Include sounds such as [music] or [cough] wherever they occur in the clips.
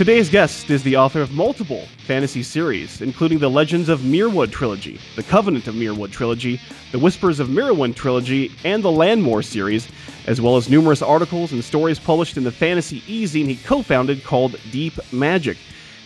Today's guest is the author of multiple fantasy series, including the Legends of Muirwood trilogy, the Covenant of Muirwood trilogy, the Whispers of Mirrowen trilogy, and the Landmoor series, as well as numerous articles and stories published in the fantasy e-zine he co-founded called Deep Magic.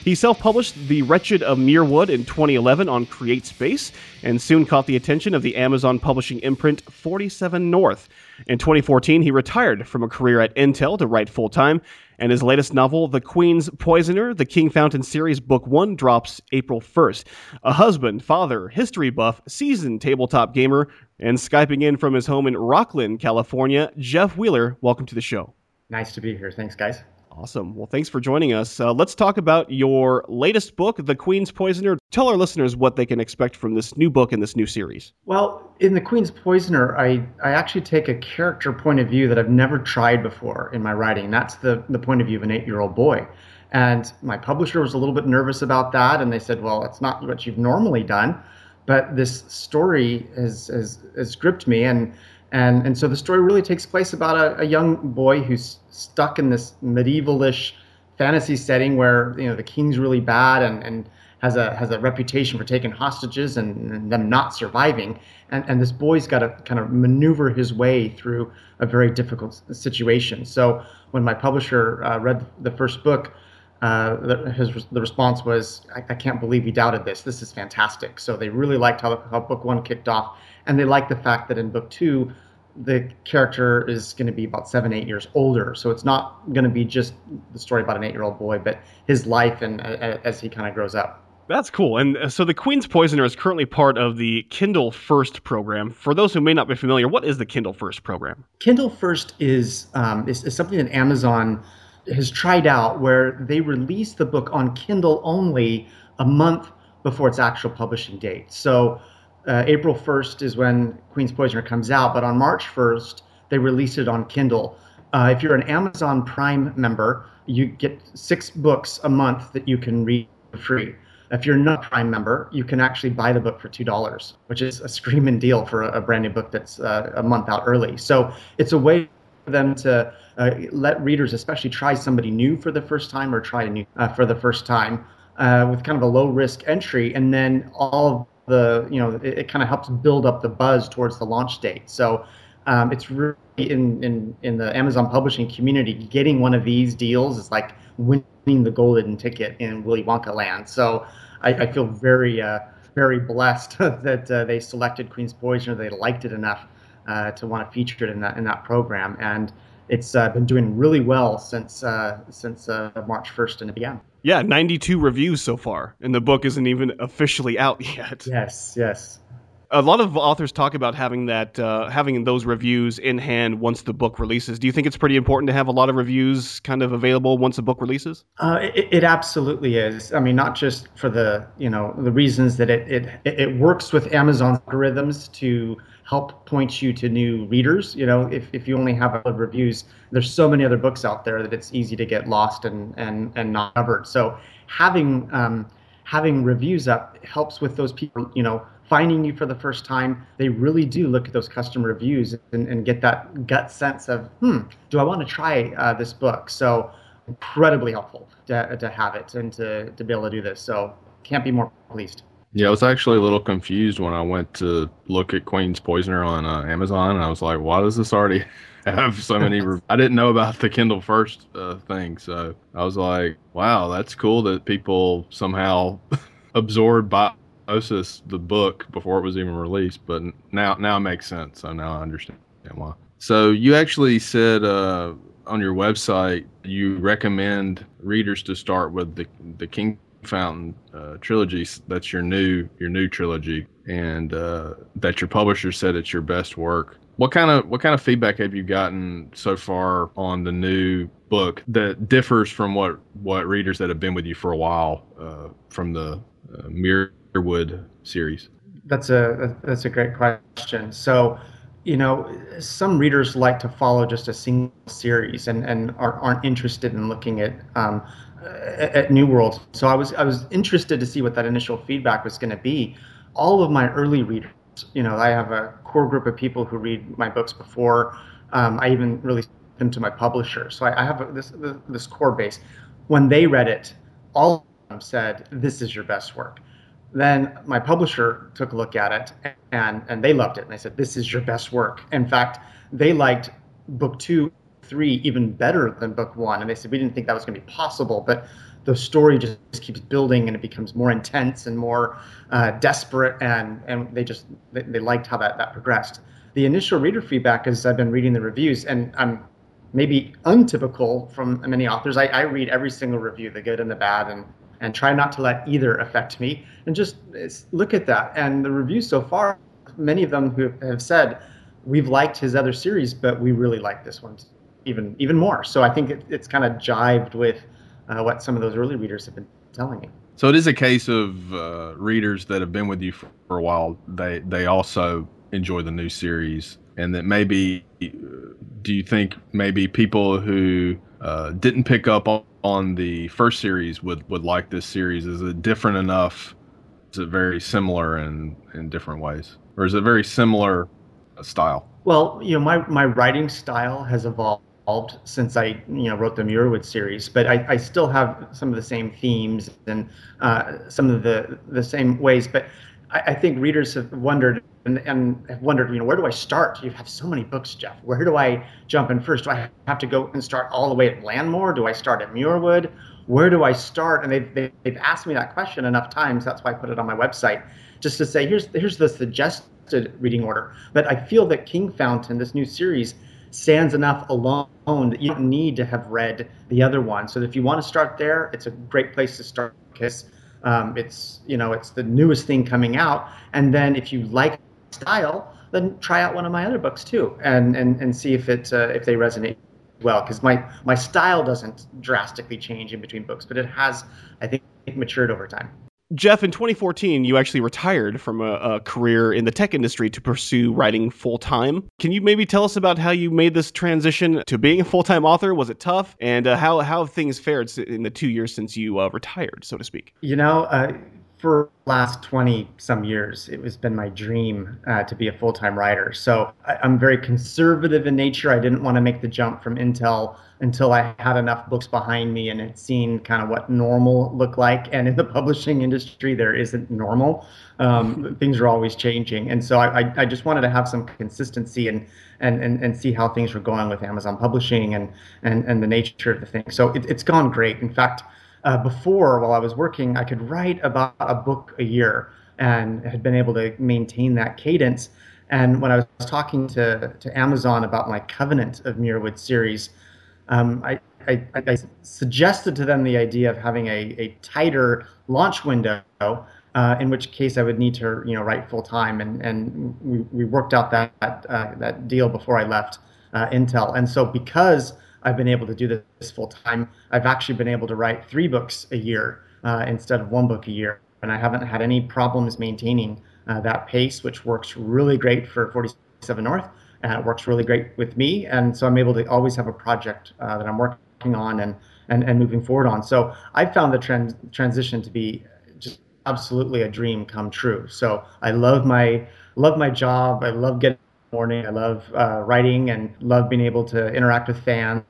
He self published The Wretched of Muirwood in 2011 on CreateSpace and soon caught the attention of the Amazon publishing imprint 47 North. In 2014, he retired from a career at Intel to write full time, and his latest novel, The Queen's Poisoner, the Kingfountain series, Book 1, drops April 1st. A husband, father, history buff, seasoned tabletop gamer, and Skyping in from his home in Rocklin, California, Jeff Wheeler, welcome to the show. Nice to be here. Thanks, guys. Awesome. Well, thanks for joining us. Uh, let's talk about your latest book, The Queen's Poisoner. Tell our listeners what they can expect from this new book and this new series. Well, in The Queen's Poisoner, I, I actually take a character point of view that I've never tried before in my writing. That's the, the point of view of an eight year old boy. And my publisher was a little bit nervous about that. And they said, well, it's not what you've normally done. But this story has, has, has gripped me. And and and so the story really takes place about a, a young boy who's stuck in this medievalish fantasy setting where you know the king's really bad and and has a has a reputation for taking hostages and, and them not surviving and and this boy's got to kind of maneuver his way through a very difficult situation so when my publisher uh, read the first book uh, the, his, the response was, I, I, can't believe he doubted this. This is fantastic. So they really liked how, how book one kicked off. And they liked the fact that in book two, the character is going to be about seven, eight years older. So it's not going to be just the story about an eight year old boy, but his life and uh, as he kind of grows up. That's cool. And uh, so the Queen's Poisoner is currently part of the Kindle First program. For those who may not be familiar, what is the Kindle First program? Kindle First is, um, is, is something that Amazon has tried out where they release the book on Kindle only a month before its actual publishing date. So uh, April 1st is when Queen's Poisoner comes out, but on March 1st, they release it on Kindle. Uh, if you're an Amazon Prime member, you get six books a month that you can read for free. If you're not a Prime member, you can actually buy the book for $2, which is a screaming deal for a, a brand new book that's uh, a month out early. So it's a way for them to uh, let readers, especially try somebody new for the first time or try a new uh, for the first time uh, with kind of a low risk entry. And then all the you know it, it kind of helps build up the buzz towards the launch date. So um, it's really in, in in the Amazon publishing community, getting one of these deals is like winning the golden ticket in Willy Wonka land. So I, I feel very uh, very blessed [laughs] that uh, they selected Queen's Poisoner. They liked it enough uh, to want to feature it in that in that program, and it's uh, been doing really well since uh, since uh, March 1st and it began. Yeah, 92 reviews so far, and the book isn't even officially [laughs] out yet. Yes, yes. A lot of authors talk about having that, uh, having those reviews in hand once the book releases. Do you think it's pretty important to have a lot of reviews kind of available once a book releases? Uh, it, it, absolutely is. I mean, not just for the you know the reasons that it it it works with Amazon algorithms to help point you to new readers. You know, if, if you only have reviews, there's so many other books out there that it's easy to get lost and and and not covered. So having um, having reviews up helps with those people. You know, finding you for the first time. They really do look at those customer reviews and, and get that gut sense of, hmm, do I want to try uh, this book? So incredibly helpful to, to have it and to, to be able to do this. So can't be more pleased. Yeah, I was actually a little confused when I went to look at Queen's Poisoner on uh, Amazon, and I was like, "Why does this already [laughs] have so many?" Re-? I didn't know about the Kindle First uh, thing, so I was like, "Wow, that's cool that people somehow [laughs] absorbed Biosis the book before it was even released." But now, now it makes sense. So now I understand why. So you actually said uh, on your website you recommend readers to start with the the King Fountain uh, trilogy. That's your new your new trilogy, and uh, that your publisher said it's your best work. What kind of what kind of feedback have you gotten so far on the new book that differs from what what readers that have been with you for a while uh, from the uh, Muirwood series? That's a that's a great question. So you know, some readers like to follow just a single series and, and are, aren't interested in looking at um, at New World. So I was I was interested to see what that initial feedback was going to be. All of my early readers, you know, I have a core group of people who read my books before um, I even really them to my publisher. So I, I have a, this this core base. when they read it, all of them said, "This is your best work." Then my publisher took a look at it and and they loved it and they said, "This is your best work." In fact, they liked book two, three even better than book one, and they said we didn't think that was going to be possible, but the story just keeps building and it becomes more intense and more uh, desperate and and they just they, they liked how that that progressed the initial reader feedback as I've been reading the reviews, and I'm maybe untypical from many authors. I, I, read every single review, the good and the bad, and and try not to let either affect me. And just look at that. And the reviews so far, many of them who have said, we've liked his other series, but we really like this one even even more. So I think it, it's kind of jived with uh, what some of those early readers have been telling me. So it is a case of uh, readers that have been with you for, for a while. They they also enjoy the new series, and that maybe do you think maybe people who uh, didn't pick up on, on the first series would would like this series? Is it different enough? Is it very similar in in different ways, or is it very similar uh, style? Well, you know, my my writing style has evolved since I you know wrote the Muirwood series, but I, I still have some of the same themes and uh, some of the the same ways. But I, I think readers have wondered and, and have wondered, you know, where do I start? You have so many books, Jeff. Where do I jump in first? Do I have to go and start all the way at Landmoor? Do I start at Muirwood? Where do I start? And they've, they've, they've asked me that question enough times. That's why I put it on my website, just to say, here's, here's the suggested reading order. But I feel that Kingfountain, this new series, stands enough alone that you don't need to have read the other one. So if you want to start there, it's a great place to start because um, it's you know it's the newest thing coming out. And then if you like style, then try out one of my other books too, and and, and see if it uh, if they resonate well. Because my my style doesn't drastically change in between books, but it has, I think, matured over time. Jeff, in 2014, you actually retired from a, a, career in the tech industry to pursue writing full time. Can you maybe tell us about how you made this transition to being a full time author? Was it tough? And uh, how, how have things fared in the two years since you uh, retired, so to speak? You know, uh, for last 20 some years it has been my dream uh, to be a full-time writer. So I, am very conservative in nature. I didn't want to make the jump from intel until i had enough books behind me and had seen kind of what normal looked like. And in the [laughs] publishing industry there isn't normal. Um, [laughs] things are always changing. And so I, I, I, just wanted to have some consistency and, and, and, and see how things were going with amazon publishing and, and, and the nature of the thing. So it, it's gone great. In fact uh, before, while I was working, I could write about a book a year and had been able to maintain that cadence. And when I was talking to, to Amazon about my Covenant of Muirwood series, um, I, I, I, suggested to them the idea of having a, a tighter launch window, uh, in which case I would need to you know write full time, and, and we, we worked out that uh, that deal before I left uh, Intel. And so because I've been able to do this full time. I've actually been able to write three books a year uh, instead of one book a year, and I haven't had any problems maintaining uh, that pace, which works really great for 47 North. And it works really great with me, and so I'm able to always have a project uh, that I'm working on and, and and moving forward on. So I found the trans- transition to be just absolutely a dream come true. So I love my love my job. I love getting in the morning. I love uh, writing and love being able to interact with fans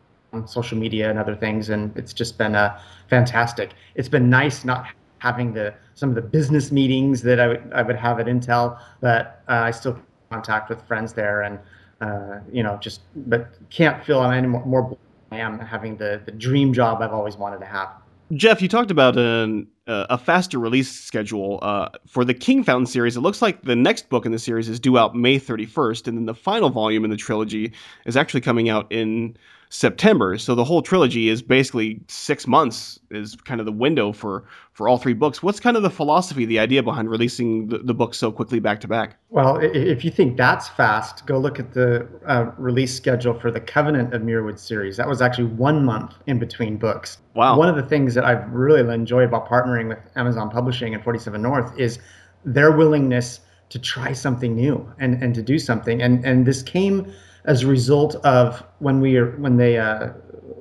social media and other things, and it's just been uh, fantastic. It's been nice not having the some of the business meetings that I would I would have at Intel, but uh, I still contact with friends there, and uh, you know, just but can't feel any more, more I am having the the dream job I've always wanted to have. Jeff, you talked about an, uh, a faster release schedule uh, for the Kingfountain series. It looks like the next book in the series is due out May 31st, and then the final volume in the trilogy is actually coming out in September. So the whole trilogy is basically six months is kind of the window for for all three books. What's kind of the philosophy, the idea behind releasing the, the book so quickly back to back? Well, if you think that's fast, go look at the uh, release schedule for the Covenant of Muirwood series. That was actually one month in between books. Wow. One of the things that I've really enjoyed about partnering with Amazon Publishing and 47 North is their willingness to try something new and, and to do something. And and this came as a result of when we when they uh,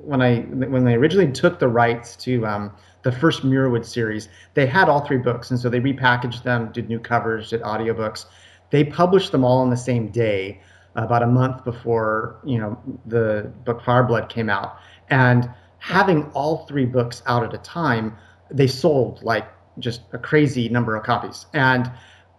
when I when they originally took the rights to um, the first Muirwood series, they had all three books, and so they repackaged them, did new covers, did audiobooks. They published them all on the same day, about a month before you know the book Fireblood came out, and having all three books out at a time, they sold like just a crazy number of copies. And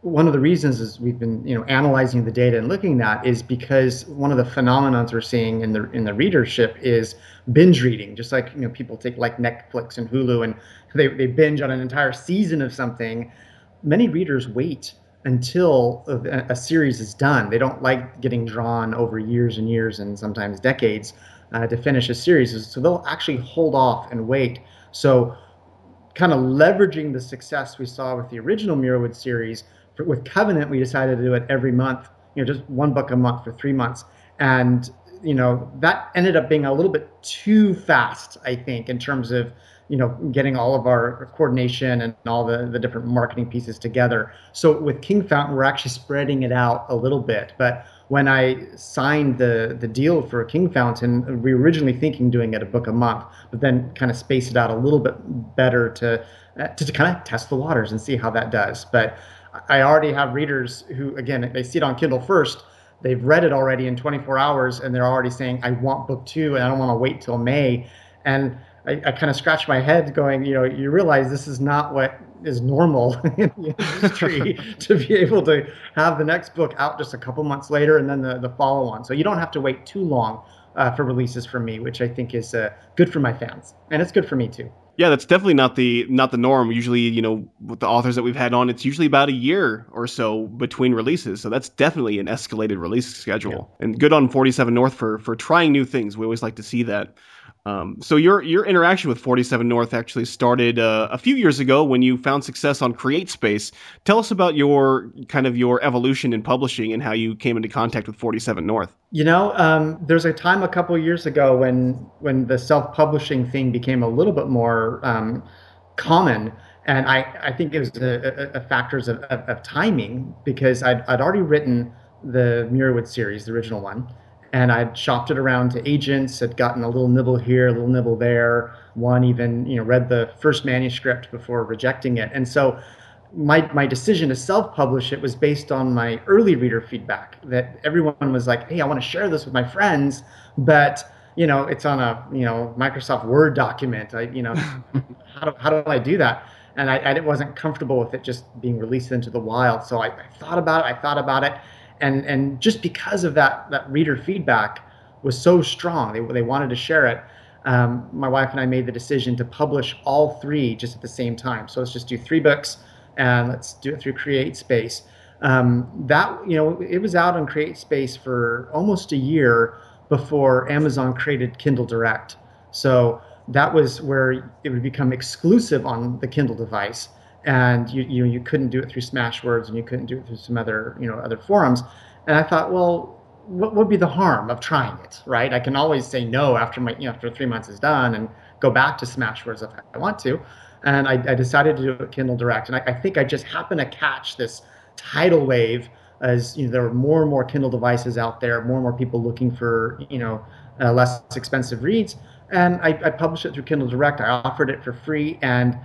one of the reasons is we've been you know analyzing the data and looking at is because one of the phenomenons we're seeing in the in the readership is binge reading. Just like you know people take like netflix and hulu and they, they binge on an entire season of something many readers wait until a, a series is done. They don't like getting drawn over years and years and sometimes decades uh, to finish a series. So they'll actually hold off and wait. So kind of leveraging the success we saw with the original Muirwood series with Covenant, we decided to do it every month, you know, just one book a month for three months. And, you know, that ended up being a little bit too fast, I think, in terms of, you know, getting all of our coordination and all the, the different marketing pieces together. So with Kingfountain, we're actually spreading it out a little bit. But when I signed the the deal for Kingfountain, we were originally thinking doing it a book a month, but then kind of space it out a little bit better to uh, to, to kind of test the waters and see how that does. But I already have readers who, again, they see it on Kindle first. They've read it already in 24 hours, and they're already saying, "I want book two, and I don't want to wait till May." And I, I kind of scratch my head, going, you know, you realize this is not what is normal [laughs] in the industry [laughs] to be able to have the next book out just a couple months later, and then the the follow on. So you don't have to wait too long uh, for releases from me, which I think is uh, good for my fans, and it's good for me too. Yeah, that's definitely not the not the norm. Usually, you know, with the authors that we've had on, it's usually about a year or so between releases. So that's definitely an escalated release schedule. Yeah. And good on 47 North for for trying new things. We always like to see that. Um, so your your interaction with 47 North actually started uh, a few years ago when you found success on CreateSpace. Tell us about your kind of your evolution in publishing and how you came into contact with 47 North. You know, um, there's a time a couple years ago when when the self-publishing thing became a little bit more um, common, and I, I think it was a, a, a factors of, of, of, timing because I'd, I'd already written the Muirwood series, the original one and I'd shopped it around to agents, had gotten a little nibble here, a little nibble there. One even, you know, read the first manuscript before rejecting it. And so my my decision to self-publish it was based on my early reader feedback that everyone was like, "Hey, I want to share this with my friends, but you know, it's on a you know Microsoft Word document. I you know, [laughs] how do how do I do that?" And I, I wasn't comfortable with it just being released into the wild. So I, I thought about it. I thought about it, and and just because of that that reader feedback was so strong, they they wanted to share it. Um, my wife and I made the decision to publish all three just at the same time. So let's just do three books and let's do it through CreateSpace. Um, that you know it was out on CreateSpace for almost a year before Amazon created Kindle Direct. So that was where it would become exclusive on the Kindle device and you you you couldn't do it through Smashwords and you couldn't do it through some other you know other forums. And I thought, well, what would be the harm of trying it, right? I can always say no after my you know after three months is done and go back to Smashwords if I want to. And I, I decided to do it Kindle Direct, and I, I think I just happened to catch this tidal wave as you know there were more and more Kindle devices out there, more and more people looking for you know uh, less expensive reads. And I, I published it through Kindle Direct. I offered it for free, and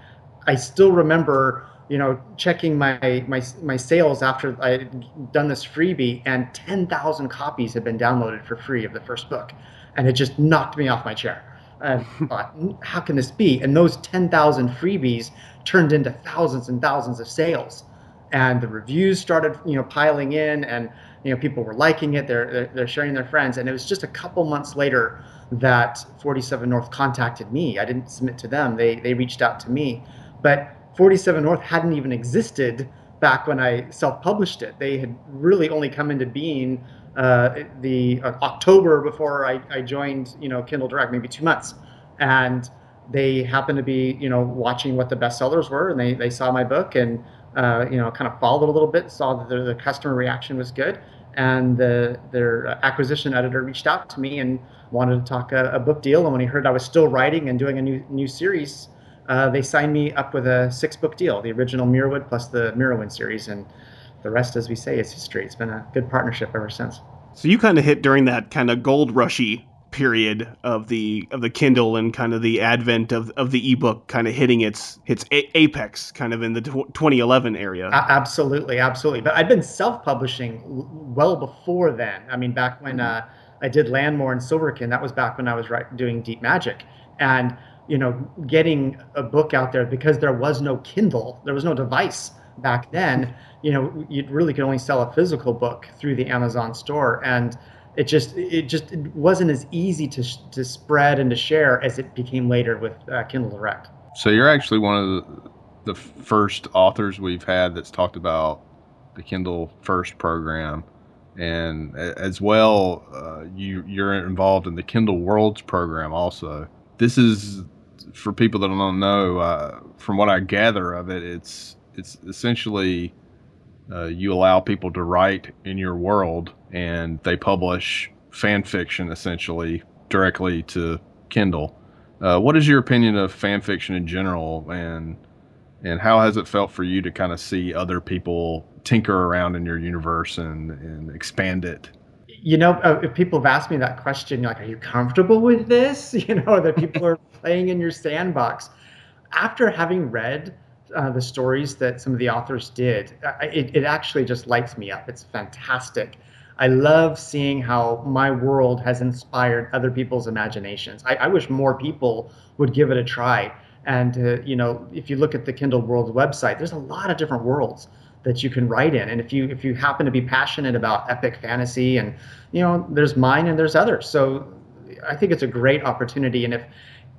I still remember, you know, checking my my my sales after I had done this freebie, and ten thousand copies had been downloaded for free of the first book, and it just knocked me off my chair. And [laughs] thought, how can this be? And those ten thousand freebies turned into thousands and thousands of sales, and the reviews started, you know, piling in, and you know, people were liking it. They're they're, they're sharing their friends, and it was just a couple months later that 47 North contacted me. I didn't submit to them; they they reached out to me but 47 North hadn't even existed back when I self-published it. They had really only come into being uh, the uh, October before I, I, joined, you know, Kindle Direct, maybe two months, and they happened to be, you know, watching what the bestsellers were, and they, they saw my book and, uh, you know, kind of followed a little bit, saw that the, the customer reaction was good, and the, their acquisition editor reached out to me and wanted to talk a, a book deal. And when he heard I was still writing and doing a new new series uh, they signed me up with a six book deal the original Muirwood plus the Mirrowen series. And the rest, as we say, is history. It's been a good partnership ever since. So you kind of hit during that kind of gold rushy period of the of the Kindle and kind of the advent of, of the ebook kind of hitting its its apex kind of in the 2011 area. absolutely, absolutely. But I'd been self-publishing well before then. I mean, back when mm-hmm. uh, I did Landmoor and Silverkin, that was back when I was doing Deep Magic, And you know, getting a book out there because there was no Kindle, there was no device back then. You know, you really could only sell a physical book through the Amazon store, and it just it just it wasn't as easy to to spread and to share as it became later with uh, Kindle Direct. So you're actually one of the, the first authors we've had that's talked about the Kindle First program, and as well, uh, you you're involved in the Kindle Worlds program also. This is for people that don't know. Uh, from what I gather of it, it's it's essentially uh, you allow people to write in your world, and they publish fan fiction essentially directly to Kindle. Uh, what is your opinion of fan fiction in general, and and how has it felt for you to kind of see other people tinker around in your universe and, and expand it? You know, uh, if people have asked me that question, like, are you comfortable with this? [laughs] You know, that people are playing in your sandbox. After having read uh, the stories that some of the authors did, it, it actually just lights me up. It's fantastic. I love seeing how my world has inspired other people's imaginations. I, I wish more people would give it a try. And uh, you know, if you look at the Kindle World website, there's a lot of different worlds that you can write in. And if you if you happen to be passionate about epic fantasy, and you know, there's mine and there's others. So I think it's a great opportunity. And if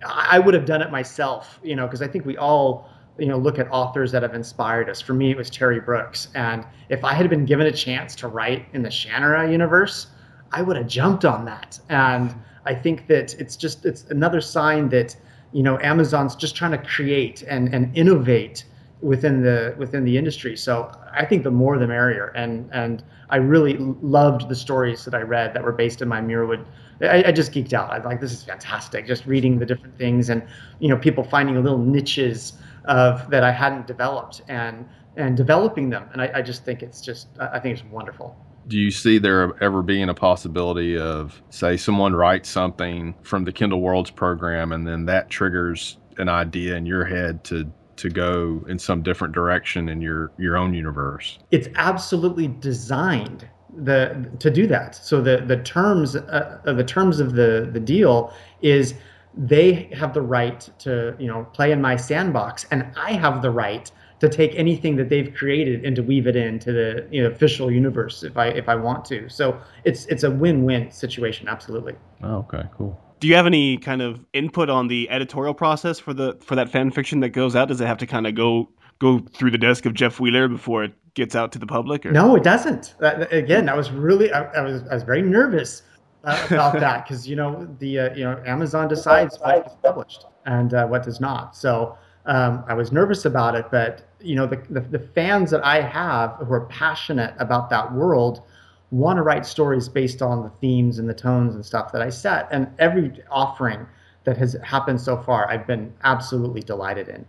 I would have done it myself, you know, because I think we all you know look at authors that have inspired us. For me, it was Terry Brooks, and if I had been given a chance to write in the Shannara universe, I would have jumped on that. And I think that it's just it's another sign that you know Amazon's just trying to create and and innovate within the within the industry. So I think the more the merrier. And and I really loved the stories that I read that were based in my Muirwood. I, I just geeked out. I like this is fantastic. Just reading the different things and you know people finding little niches of that I hadn't developed and and developing them. And I, I just think it's just I think it's wonderful. Do you see there ever being a possibility of, say, someone writes something from the Kindle Worlds program, and then that triggers an idea in your head to to go in some different direction in your your own universe? It's absolutely designed the to do that. So the the terms uh, the terms of the the deal is they have the right to you know play in my sandbox, and I have the right to take anything that they've created and to weave it into the you know, official universe if I if I want to. So it's it's a win-win situation, absolutely. Oh, okay, cool. Do you have any kind of input on the editorial process for the for that fan fiction that goes out? Does it have to kind of go go through the desk of Jeff Wheeler before it gets out to the public? Or? No, it doesn't. That, again, I was really I, I was I was very nervous uh, about that because you know the uh, you know Amazon decides what is published and uh, what does not. So um, I was nervous about it, but you know the, the, the fans that I have who are passionate about that world want to write stories based on the themes and the tones and stuff that I set. And every offering that has happened so far, I've been absolutely delighted in.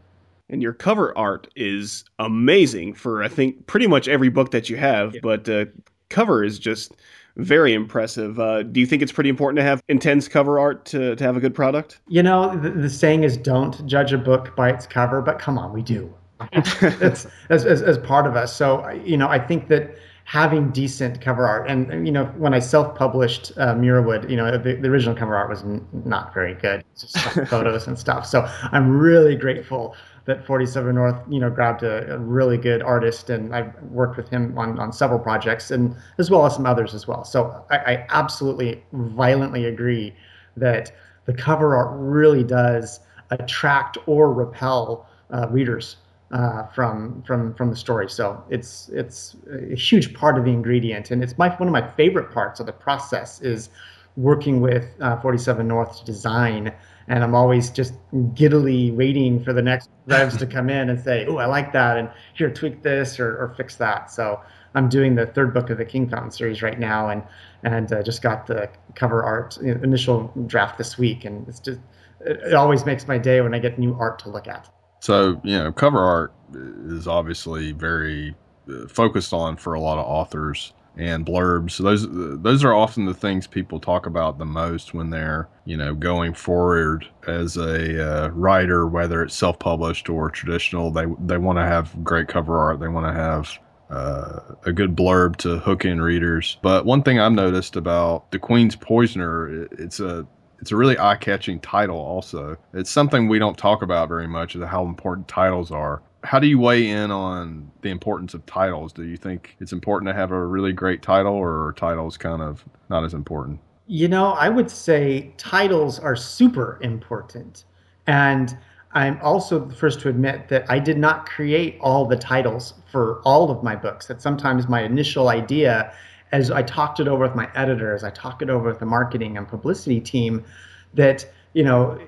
And your cover art is amazing for I think pretty much every book that you have, yeah. but uh, cover is just very impressive. Uh, do you think it's pretty important to have intense cover art to, to have a good product? You know, the, the saying is don't judge a book by its cover, but come on, we do. [laughs] it's as, as, as part of us. So, you know, I think that having decent cover art. And you know when i self-published uh, Muirwood you know the, the original cover art was n- not very good. Just [laughs] photos and stuff. So i'm really grateful that 47 North, you know, grabbed a, a, really good artist, and I've worked with him on, on several projects, and as well as some others as well. So I, I absolutely violently agree that the cover art really does attract or repel uh, readers uh, from from from the story. So it's it's a huge part of the ingredient, and it's my one of my favorite parts of the process is working with uh, 47 North to design and I'm always just giddily waiting for the next [laughs] revs to come in and say, "Oh, I like that," and here, tweak this or, or fix that. So I'm doing the third book of the Kingfountain series right now, and and uh, just got the cover art initial draft this week, and it's just it, it always makes my day when I get new art to look at. So you know, cover art is obviously very uh, focused on for a lot of authors and blurbs. Those those are often the things people talk about the most when they're you know going forward as a uh, writer, whether it's self published or traditional. They they want to have great cover art. They want to have uh, a good blurb to hook in readers. But one thing I've noticed about the Queen's Poisoner, it's a it's a really eye-catching title. Also, it's something we don't talk about very much is how important titles are. How do you weigh in on the importance of titles? Do you think it's important to have a really great title, or titles kind of not as important? You know, I would say titles are super important, and I'm also the first to admit that I did not create all the titles for all of my books. That sometimes my initial idea, as I talked it over with my editors, I talked it over with the marketing and publicity team, that, you know,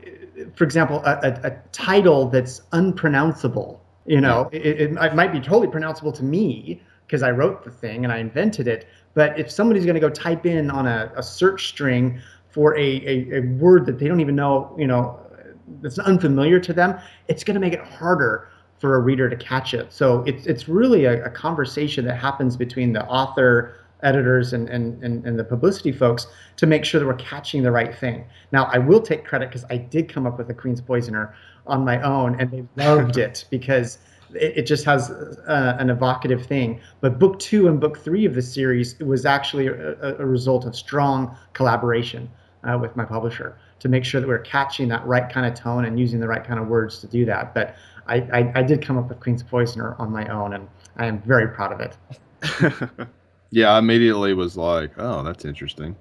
for example, a, a, a title that's unpronounceable, you know, it, it, it might be totally pronounceable to me because I wrote the thing and I invented it. But if somebody's going to go type in on a, a search string for a, a, a word that they don't even know, you know, that's unfamiliar to them, it's going to make it harder for a reader to catch it. So it's it's really a, a conversation that happens between the author, editors, and, and and and the publicity folks to make sure that we're catching the right thing. Now, I will take credit because I did come up with the Queen's Poisoner on my own, and they loved it [laughs] because it, it just has uh, an evocative thing. But book two and book three of the series was actually a, a result of strong collaboration uh, with my publisher to make sure that we're catching that right kind of tone and using the right kind of words to do that. But I, I, I did come up with Queen's Poisoner on my own, and I am very proud of it. [laughs] yeah, I immediately was like, oh, that's interesting.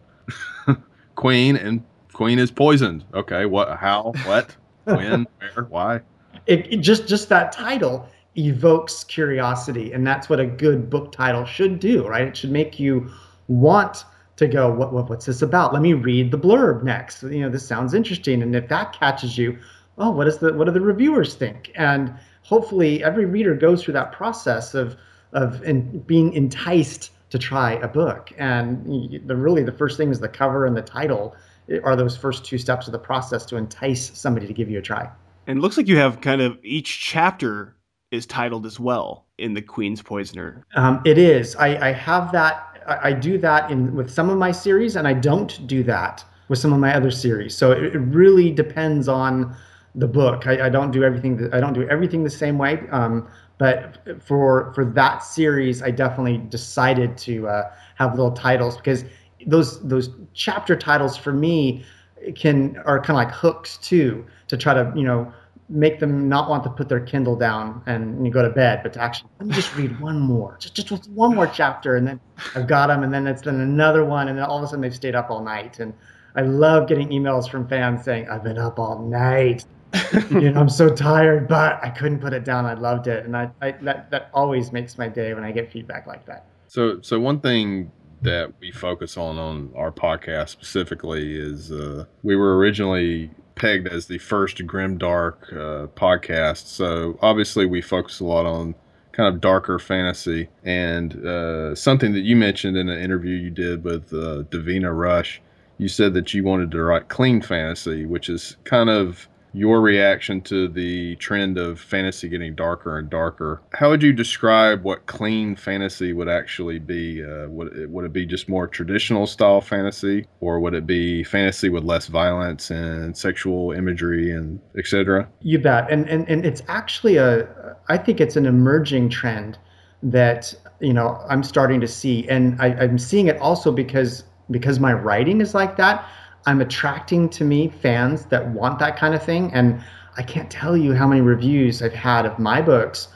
[laughs] Queen and Queen is poisoned. Okay, what? How? What? when? [laughs] Where? Why? It, it, just just that title evokes curiosity, and that's what a good book title should do, right? It should make you want to go, what, what what's this about? Let me read the blurb next. You know, this sounds interesting, and if that catches you, oh, what is the what do the reviewers think? And hopefully, every reader goes through that process of of in, being enticed to try a book. And the really the first thing is the cover and the title are those first two steps of the process to entice somebody to give you a try. And it looks like you have kind of each chapter is titled as well in the Queen's Poisoner. Um, it is. I, I have that I do that in with some of my series, and I don't do that with some of my other series. So it, it really depends on the book. I, I, don't do everything. I don't do everything the same way. Um, but for for that series, I definitely decided to uh, have little titles because those those chapter titles for me can are kind of like hooks too to try to you know make them not want to put their Kindle down and go to bed, but to actually let me just read one more, just just one more chapter, and then I've got them, and then it's then another one, and then all of a sudden they've stayed up all night, and I love getting emails from fans saying I've been up all night. [laughs] you know, I'm so tired, but I couldn't put it down. I loved it, and I, I that that always makes my day when I get feedback like that. So, so one thing that we focus on on our podcast specifically is uh, we were originally pegged as the first grim dark uh, podcast. So obviously we focus a lot on kind of darker fantasy and uh, something that you mentioned in an interview you did with uh, Davina Rush. You said that you wanted to write clean fantasy, which is kind of your reaction to the trend of fantasy getting darker and darker. How would you describe what clean fantasy would actually be? Uh, would it, would it be just more traditional style fantasy, or would it be fantasy with less violence and sexual imagery and etc.? You bet. And and and it's actually a I think it's an emerging trend that you know I'm starting to see, and I, I'm seeing it also because because my writing is like that. I'm attracting to me fans that want that kind of thing. And I can't tell you how many reviews I've had of my books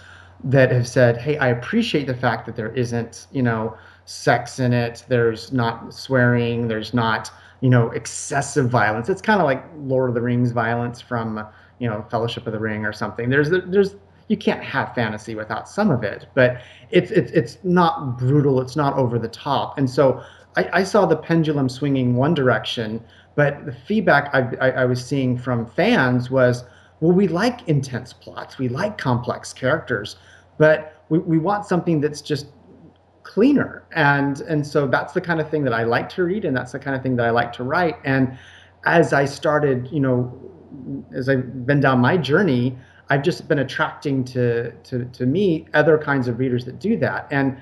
that have said, "Hey, I appreciate the fact that there isn't, you know, sex in it. There's not swearing. There's not, you know, excessive violence. It's kind of like Lord of the Rings violence from, you know, Fellowship of the Ring or something. There's there's you can't have fantasy without some of it, but it's it's it's not brutal. It's not over the top. And so I, I saw the pendulum swinging one direction, but the feedback I, I, I was seeing from fans was, well, we like intense plots, we like complex characters, but we, we want something that's just cleaner. And and so that's the kind of thing that i like to read and that's the kind of thing that i like to write. And as i started you know as i've been down my journey i've just been attracting to to to me other kinds of readers that do that. And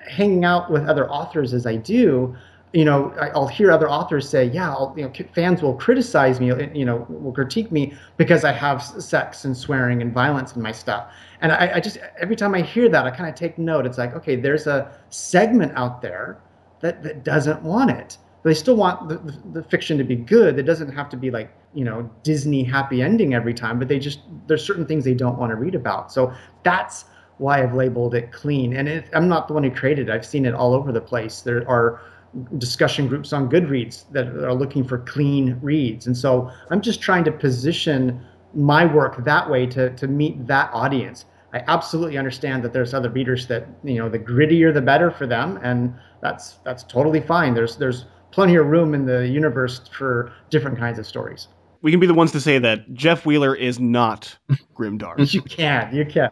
hanging out with other authors as I do, you know, I'll hear other authors say, "Yeah, I'll, you know, fans will criticize me, uh, you know, will critique me because I have sex and swearing and violence in my stuff." And I, I just every time I hear that, I kind of take note. It's like, okay, there's a segment out there that that doesn't want it, they still want the, the, the, fiction to be good. It doesn't have to be like you know Disney happy ending every time, but they just there's certain things they don't want to read about. So that's why I've labeled it clean. And it, I'm not the one who created it. I've seen it all over the place. There are discussion groups on Goodreads that are looking for clean reads, and so I'm just trying to position my work that way to to meet that audience. I absolutely understand that there's other readers that you know the grittier the better for them, and that's that's totally fine. There's there's plenty of room in the universe for different kinds of stories. We can be the ones to say that Jeff Wheeler is not grimdark. [laughs] you can't. you can.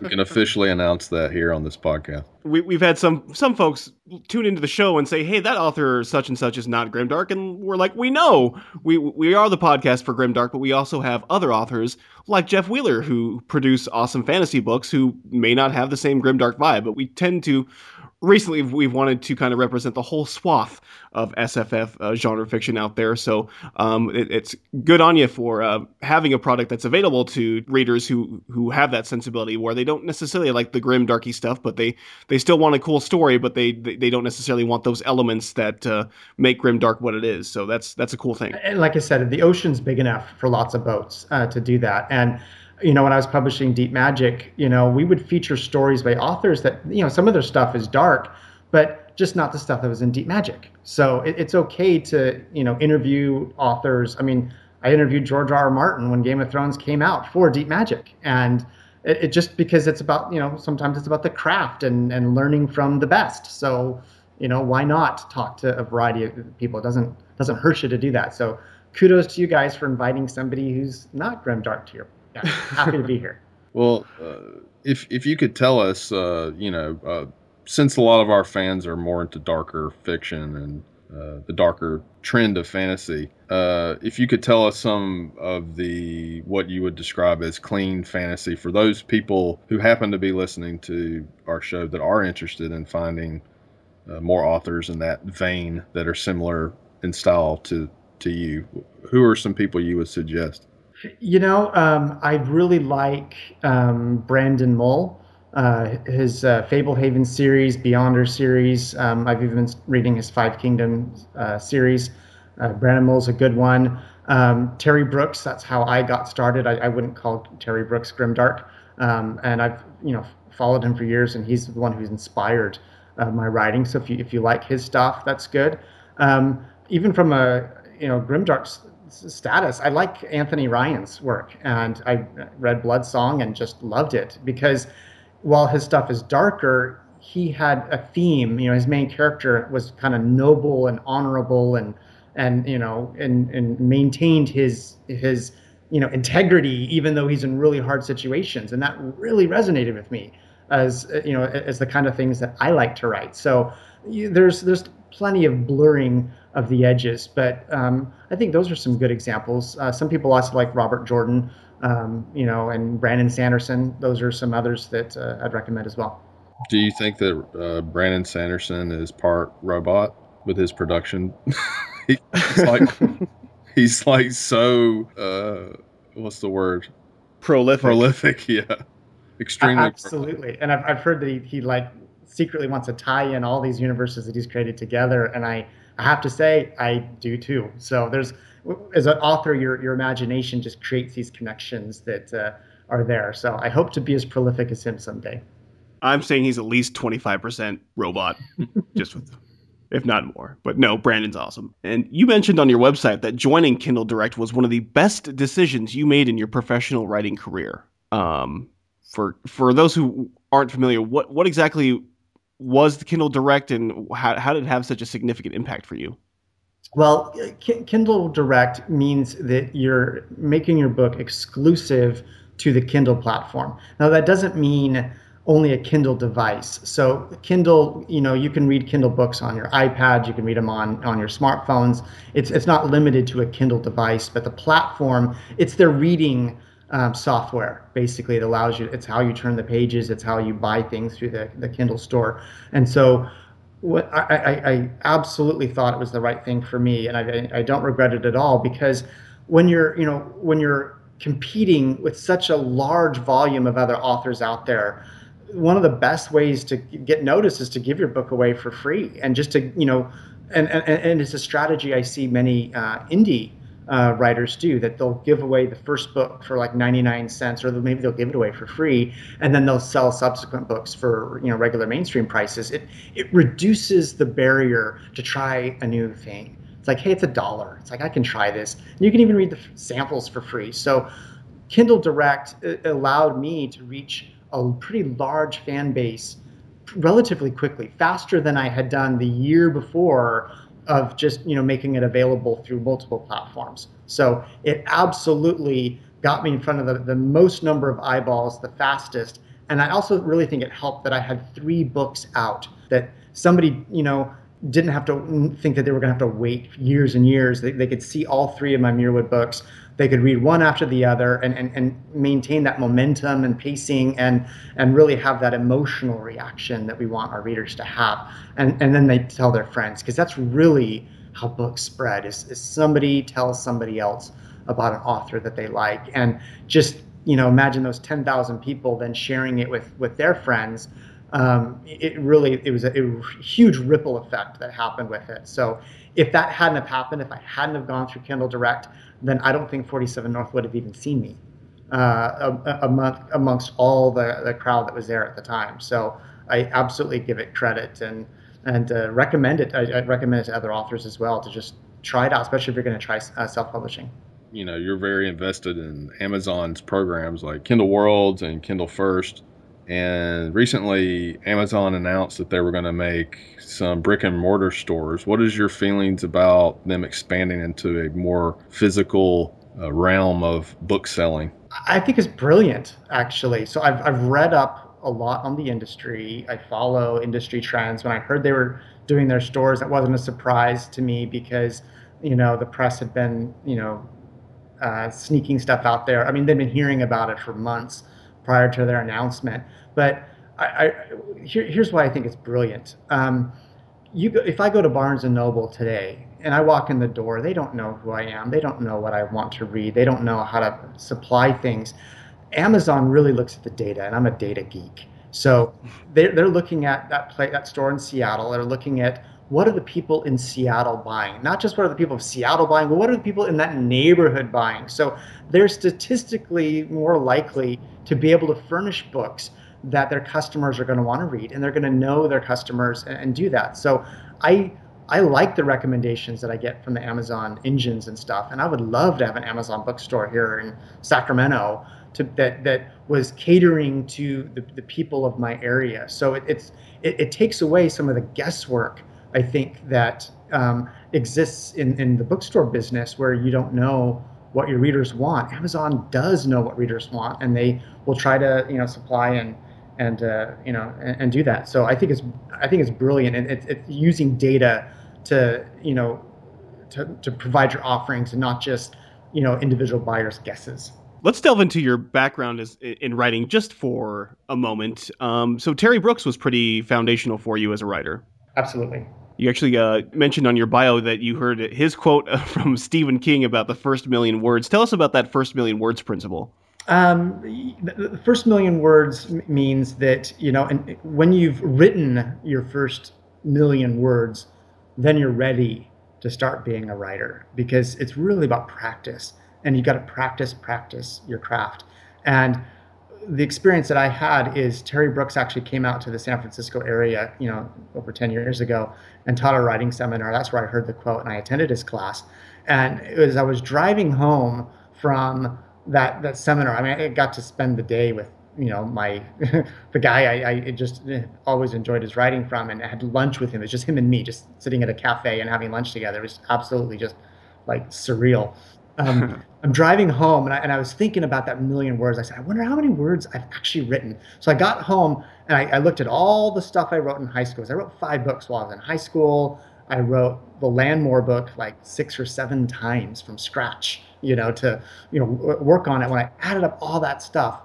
We can officially announce that here on this podcast. We, we've had some some folks tune into the show and say, "Hey, that author such and such is not grimdark," and we're like, "We know we we are the podcast for grimdark, but we also have other authors like Jeff Wheeler who produce awesome fantasy books who may not have the same grimdark vibe, but we tend to recently we've wanted to kind of represent the whole swath of SFF uh, genre fiction out there. So um, it, it's good on you for uh, having a product that's available to readers who who have that sensibility, where they don't necessarily like the grim, darky stuff, but they they still want a cool story, but they they, they don't necessarily want those elements that uh, make grim dark what it is. So that's that's a cool thing. And like I said, the ocean's big enough for lots of boats uh, to do that, and you know, when I was publishing Deep Magic, you know, we would feature stories by authors that, you know, some of their stuff is dark, but just not the stuff that was in Deep Magic. So it, it's okay to, you know, interview authors. I mean, I interviewed George R. R. Martin when Game of Thrones came out for Deep Magic, and it, it just because it's about, you know, sometimes it's about the craft and and learning from the best. So, you know, why not talk to a variety of people? It doesn't doesn't hurt you to do that. So kudos to you guys for inviting somebody who's not grim dark to your yeah, happy to be here. [laughs] Well, uh, if if you could tell us, uh, you know, uh, since a lot of our fans are more into darker fiction and uh, the darker trend of fantasy, uh, if you could tell us some of the what you would describe as clean fantasy for those people who happen to be listening to our show that are interested in finding uh, more authors in that vein that are similar in style to to you, who are some people you would suggest? You know, um, I really like um, Brandon Mull. Uh, his uh, Fablehaven series, Beyonder series. Um, I've even been reading his Five Kingdoms uh, series. Uh, Brandon Mull's a good one. Um, Terry Brooks, that's how I got started. I, I wouldn't call Terry Brooks grimdark, um, and I've you know followed him for years, and he's the one who's inspired uh, my writing. So if you if you like his stuff, that's good. Um, even from a you know grimdark status. I like Anthony Ryan's work, and I read Blood Song and just loved it because while his stuff is darker, he had a theme. You know, his main character was kind of noble and honorable, and and you know, and and maintained his his you know integrity even though he's in really hard situations, and that really resonated with me as you know as the kind of things that I like to write. So you, there's there's plenty of blurring of the edges. But um, I think those are some good examples. Uh, some people also like Robert Jordan, um, you know, and Brandon Sanderson. Those are some others that uh, I'd recommend as well. Do you think that uh, Brandon Sanderson is part robot with his production? [laughs] he's like he's like so uh, what's the word? Prolific. Prolific, yeah. Extremely. absolutely, prolific. and I've I've heard that he, he like secretly wants to tie in all these universes that he's created together, and I I have to say, I do too. So there's, as an author, your your imagination just creates these connections that uh, are there. So I hope to be as prolific as him someday. I'm saying he's at least 25% robot, [laughs] just with, if not more. But no, Brandon's awesome. And you mentioned on your website that joining Kindle Direct was one of the best decisions you made in your professional writing career. Um, for for those who aren't familiar, what what exactly was the Kindle Direct, and how, how did it have such a significant impact for you? Well, Kindle Direct means that you're making your book exclusive to the Kindle platform. Now, that doesn't mean only a Kindle device. So Kindle, you know, you can read Kindle books on your iPad, you can read them on on your smartphones. It's it's not limited to a Kindle device, but the platform, it's their reading um, software. Basically it allows you it's how you turn the pages it's how you buy things through the, the kindle store. And so what I, I, I absolutely thought it was the right thing for me and I, I don't regret it at all because when you're you know when you're competing with such a large volume of other authors out there one of the best ways to get noticed is to give your book away for free and just to you know and, and, and it's a strategy I see many uh, indie uh, writers do that they'll give away the first book for like 99 cents or maybe they'll give it away for free and then they'll sell subsequent books for you know regular mainstream prices. It it reduces the barrier to try a new thing. It's like hey it's a dollar. It's like i can try this. And you can even read the samples for free. So kindle direct uh, allowed me to reach a pretty large fan base relatively quickly faster than i had done the year before of just you know making it available through multiple platforms. So it absolutely got me in front of the, the most number of eyeballs the fastest. And I also really think it helped that I had three books out that somebody, you know, didn't have to think that they were going to have to wait years and years. They, they could see all three of my Muirwood books they could read one after the other and, and, and maintain that momentum and pacing and and really have that emotional reaction that we want our readers to have. And and then they tell their friends because that's really how books spread is, is somebody tells somebody else about an author that they like. And just you know imagine those 10,000 people then sharing it with with their friends. Um, it really it was a, a, huge ripple effect that happened with it. So if that hadn't have happened if i hadn't have gone through kindle direct then I don't think 47 North would have even seen me uh, among, amongst all the, the crowd that was there at the time. So I absolutely give it credit and and uh, recommend it. I, I, recommend it to other authors as well to just try it out, especially if you're going to try uh, self-publishing. You know, you're very invested in Amazon's programs like Kindle Worlds and Kindle First. And recently, Amazon announced that they were going to make some brick and mortar stores. What is your feelings about them expanding into a more physical uh, realm of book selling? I think it's brilliant, actually. So I've, I've read up a lot on the industry. I follow industry trends. When I heard they were doing their stores, that wasn't a surprise to me because, you know, the press had been, you know, uh, sneaking stuff out there. I mean, they've been hearing about it for months prior to their announcement. But I, I, here, here's why I think it's brilliant. Um, you go, if I go to Barnes and Noble today and I walk in the door, they don't know who I am. They don't know what I want to read. They don't know how to supply things. Amazon really looks at the data, and I'm a data geek. So they're, they're looking at that play, that store in Seattle. They're looking at what are the people in Seattle buying? Not just what are the people of Seattle buying, but what are the people in that neighborhood buying? So they're statistically more likely to be able to furnish books that their customers are going to want to read and they're going to know their customers and, and, do that. So I I like the recommendations that I get from the Amazon engines and stuff, and I would love to have an Amazon bookstore here in Sacramento to, that that was catering to the, the people of my area. So it, it's it, it takes away some of the guesswork I think that um, exists in, in the bookstore business where you don't know what your readers want. Amazon does know what readers want, and they will try to you know supply and and uh, you know and, and, do that. So I think it's I think it's brilliant, and it's, it's using data to you know to, to provide your offerings and not just you know individual buyers' guesses. Let's delve into your background as, in writing just for a moment. Um, so Terry Brooks was pretty foundational for you as a writer. Absolutely. You actually uh, mentioned on your bio that you heard his quote [laughs] from Stephen King about the first million words. Tell us about that first million words principle. Um, the first million words means that you know, and when you've written your first million words, then you're ready to start being a writer because it's really about practice, and you got to practice, practice your craft. And the experience that I had is Terry Brooks actually came out to the San Francisco area, you know, over 10 years ago and taught a writing seminar. That's where I heard the quote and I attended his class. And as I was driving home from that, that seminar, I mean, I got to spend the day with, you know, my, [laughs] the guy I, I just always enjoyed his writing from and I had lunch with him. It's just him and me just sitting at a cafe and having lunch together. It was absolutely just like surreal. Um, [laughs] I'm driving home and I, and I was thinking about that million words. I said, I wonder how many words I've actually written. So I got home and I, I looked at all the stuff I wrote in high school. I wrote five books while I was in high school. I wrote the Landmoor book like six or seven times from scratch, you know, to, you know, work on it. When I added up all that stuff,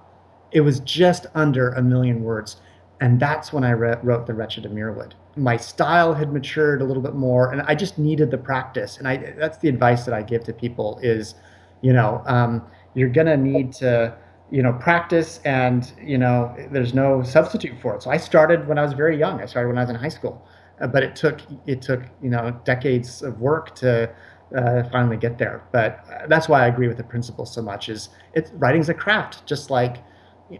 it was just under a million words. And that's when I re- wrote The Wretched of Muirwood. My style had matured a little bit more, and I just needed the practice. And I, that's the advice that I give to people is, you know, um, you're gonna need to, you know, practice, and you know, there's no substitute for it. So I started when I was very young. I started when I was in high school, uh, but it took it took you know decades of work to uh, finally get there. But uh, that's why I agree with the principle so much. Is it's writing's a craft, just like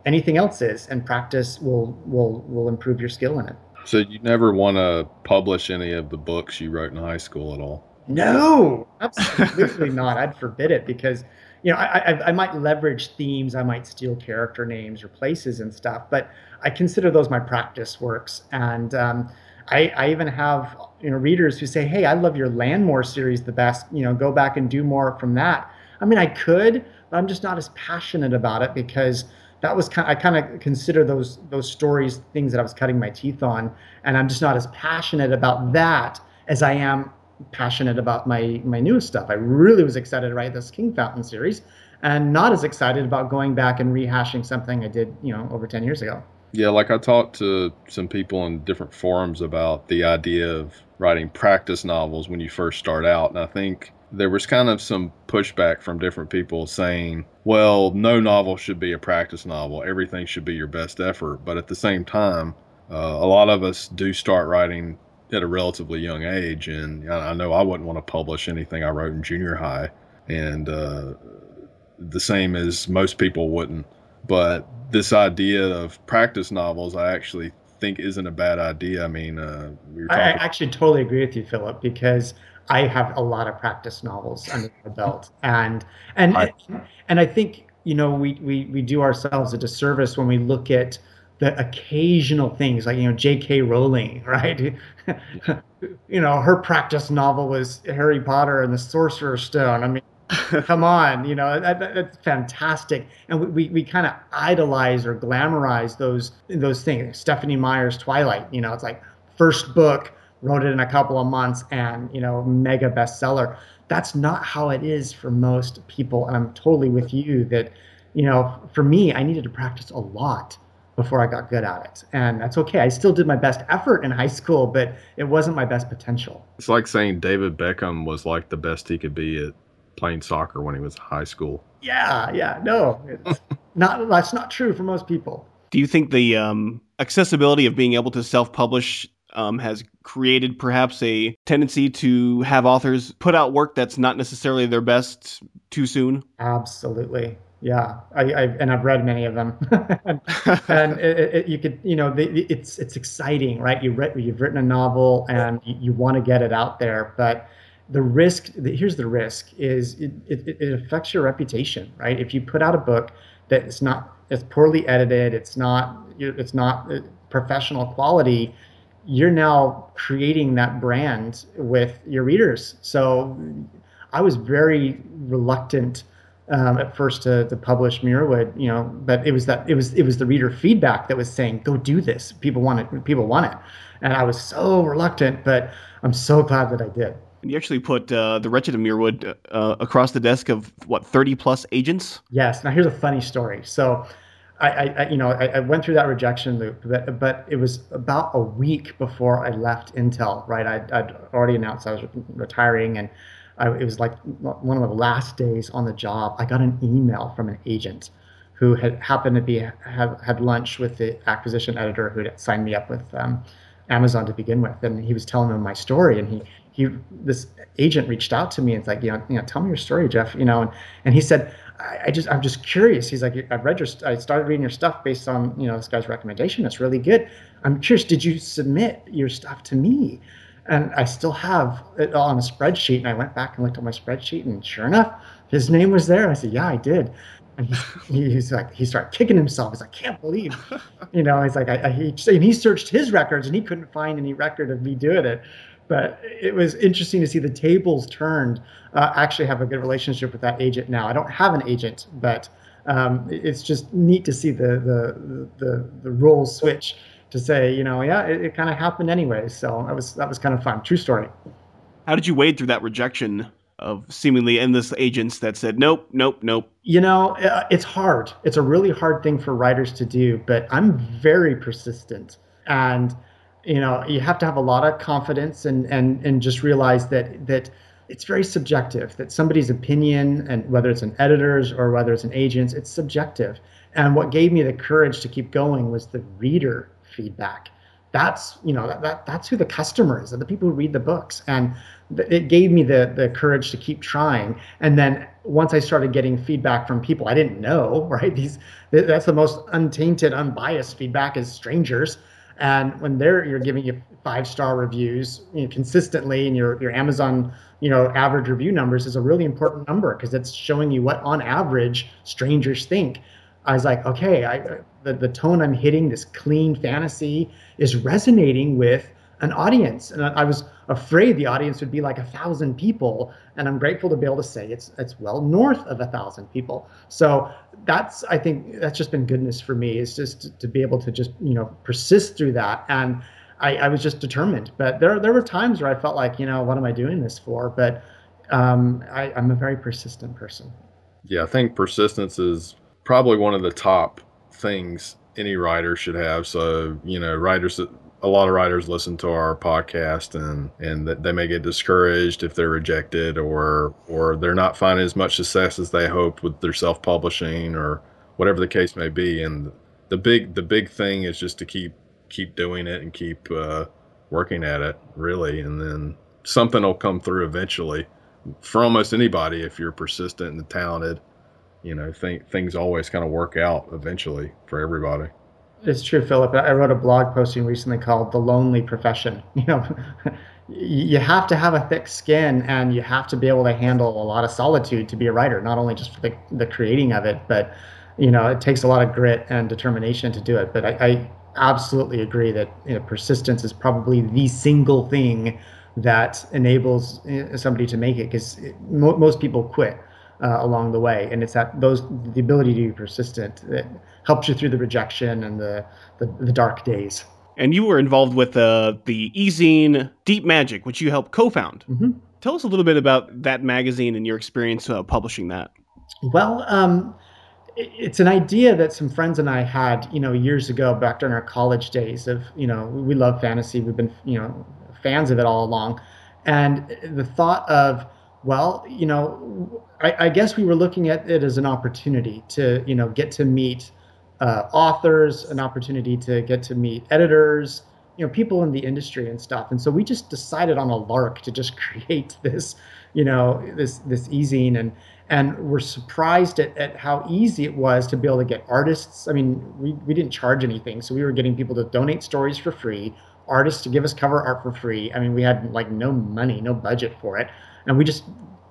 anything else is, and practice will will will improve your skill in it. So you never want to publish any of the books you wrote in high school at all? No, absolutely [laughs] not. I'd forbid it because you know I, I, I might leverage themes, I might steal character names or places and stuff, but I consider those my practice works. And um, I, I even have you know readers who say, "Hey, I love your Landmoor series the best. You know, go back and do more from that." I mean, I could, but I'm just not as passionate about it because that was kind. Of, I kind of consider those those stories things that I was cutting my teeth on, and I'm just not as passionate about that as I am passionate about my my newest stuff. I really was excited to write this Kingfountain series, and not as excited about going back and rehashing something I did, you know, over ten years ago. Yeah, like I talked to some people in different forums about the idea of writing practice novels when you first start out, and I think there was kind of some pushback from different people saying, well, no novel should be a practice novel. Everything should be your best effort. But at the same time, uh, a lot of us do start writing at a relatively young age. And I know I wouldn't want to publish anything I wrote in junior high. And uh, the same as most people wouldn't. But this idea of practice novels, I actually think isn't a bad idea. I mean, uh, we I actually totally agree with you, Philip, because I have a lot of practice novels under my belt, and and I, and I think you know we, we we do ourselves a disservice when we look at the occasional things like you know J.K. Rowling, [laughs] right? you know, her practice novel was Harry Potter and the Sorcerer's Stone. I mean, [laughs] come on, you know, that, that's fantastic. And we, we, we kind of idolize or glamorize those those things. Stephenie Meyer's Twilight, you know, it's like first book, wrote it in a couple of months, and you know, mega bestseller. That's not how it is for most people, and I'm totally with you that, you know, for me, I needed to practice a lot before I got good at it. And that's okay. I still did my best effort in high school, but it wasn't my best potential. It's like saying David Beckham was like the best he could be at playing soccer when he was high school. Yeah, yeah. No, [laughs] not that's not true for most people. Do you think the um, accessibility of being able to self-publish um, has created perhaps a tendency to have authors put out work that's not necessarily their best too soon? Absolutely. Yeah, I, I, and I've read many of them, [laughs] and, and it, it, you could, you know, the, it's it's exciting, right? You read, you've written a novel, and you, you want to get it out there, but the risk. Here's the risk: is it, it, it affects your reputation, right? If you put out a book that is not, it's poorly edited, it's not, it's not uh, professional quality, you're now creating that brand with your readers. So, I was very reluctant um, at first to, to publish Muirwood, you know, but it was that it was it was the reader feedback that was saying, "Go do this. People want it. People want it," and I was so reluctant, but I'm so glad that I did. And you actually put uh, the Wretched of Muirwood uh, across the desk of what 30 plus agents. Yes. Now here's a funny story. So. I, I, you know, I, I, went through that rejection loop, but, but it was about a week before I left Intel, right? I'd, I'd already announced I was retiring, and I, it was like one of the last days on the job. I got an email from an agent who had happened to be have had lunch with the acquisition editor who had signed me up with um, Amazon to begin with, and he was telling him my story. And he he this agent reached out to me and like, you know, you know, tell me your story, Jeff. You know, and, and he said, I just I'm just curious. He's like, I've read your I started reading your stuff based on you know this guy's recommendation. It's really good. I'm curious. Did you submit your stuff to me? And I still have it on a spreadsheet. And I went back and looked at my spreadsheet, and sure enough, his name was there. I said, "Yeah, I did." And he's, [laughs] he's like, he started kicking himself. He's like, "I can't believe," you know. He's like, I, I, he, and he searched his records, and he couldn't find any record of me doing it. But it was interesting to see the tables turned. Uh, actually, have a good relationship with that agent now. I don't have an agent, but um, it's just neat to see the the the, the roles switch to say, you know, yeah, it, it kind of happened anyway. So that was that was kind of fun. True story. How did you wade through that rejection of seemingly endless agents that said nope, nope, nope? You know, uh, it's hard. It's a really hard thing for writers to do, but I'm very persistent and you know you have to have a lot of confidence and and and just realize that that it's very subjective that somebody's opinion and whether it's an editor's or whether it's an agent's it's subjective and what gave me the courage to keep going was the reader feedback that's you know that, that that's who the customer is, and the people who read the books, and th- it gave me the the courage to keep trying. And then once I started getting feedback from people I didn't know, [laughs] right? These that's the most untainted, unbiased feedback is strangers. And when they're you're giving you five star reviews you know, consistently, and your your Amazon you know average review numbers is a really important number because it's showing you what on average strangers think. I was like, okay, I, the, the tone I'm hitting, this clean fantasy, is resonating with an audience. And I was afraid the audience would be like a thousand people. And I'm grateful to be able to say it's it's well north of a thousand people. So that's I think that's just been goodness for me is just to, to be able to just, you know, persist through that. And I, I, was just determined. But there there were times where I felt like, you know, what am I doing this for? But um, I, I'm a very persistent person. Yeah, I think persistence is probably one of the top things any writer should have. So, you know, writers a lot of writers listen to our podcast and and that they may get discouraged if they're rejected or or they're not finding as much success as they hoped with their self-publishing or whatever the case may be. And the big the big thing is just to keep keep doing it and keep uh, working at it really. And then something will come through eventually for almost anybody if you're persistent and talented you know, th- things always kind of work out eventually for everybody. It's true, Philip. I wrote a blog posting recently called "The Lonely Profession." [laughs] You know, you have to have a thick skin, and you have to be able to handle a lot of solitude to be a writer. Not only just for the, the creating of it, but you know, it takes a lot of grit and determination to do it. But I, I absolutely agree that you know, persistence is probably the single thing that enables eh, somebody to make it because mo- most people quit uh, along the way. And it's that those the ability to be persistent that helps you through the rejection and the the, the dark days. And you were involved with uh, the e-zine Deep Magic, which you helped co-found. Mm-hmm. Tell us a little bit about that magazine and your experience uh, publishing that. Well, um, it's an idea that some friends and I had, you know, years ago back during our college days. Of you know, we love fantasy. We've been, you know, fans of it all along, and the thought of well, you know, I, I, guess we were looking at it as an opportunity to, you know, get to meet uh, authors, an opportunity to get to meet editors, you know, people in the industry and stuff. And so we just decided on a lark to just [laughs] create this, you know, this this e-zine and and we're surprised at, at how easy it was to be able to get artists. I mean, we, we didn't charge anything, so we were getting people to donate stories for free, artists to give us cover art for free. I mean, we had like no money, no budget for it and we just